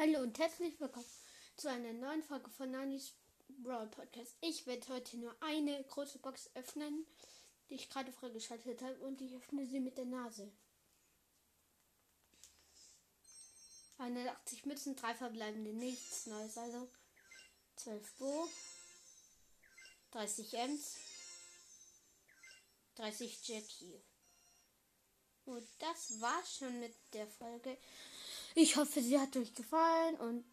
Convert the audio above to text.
Hallo und herzlich willkommen zu einer neuen Folge von Nanis Brawl Podcast. Ich werde heute nur eine große Box öffnen, die ich gerade freigeschaltet habe und ich öffne sie mit der Nase. 180 Mützen, drei verbleibende, nichts Neues, also 12 Bo, 30 Ems, 30 Jackie. Und das war's schon mit der Folge. Ich hoffe, sie hat euch gefallen und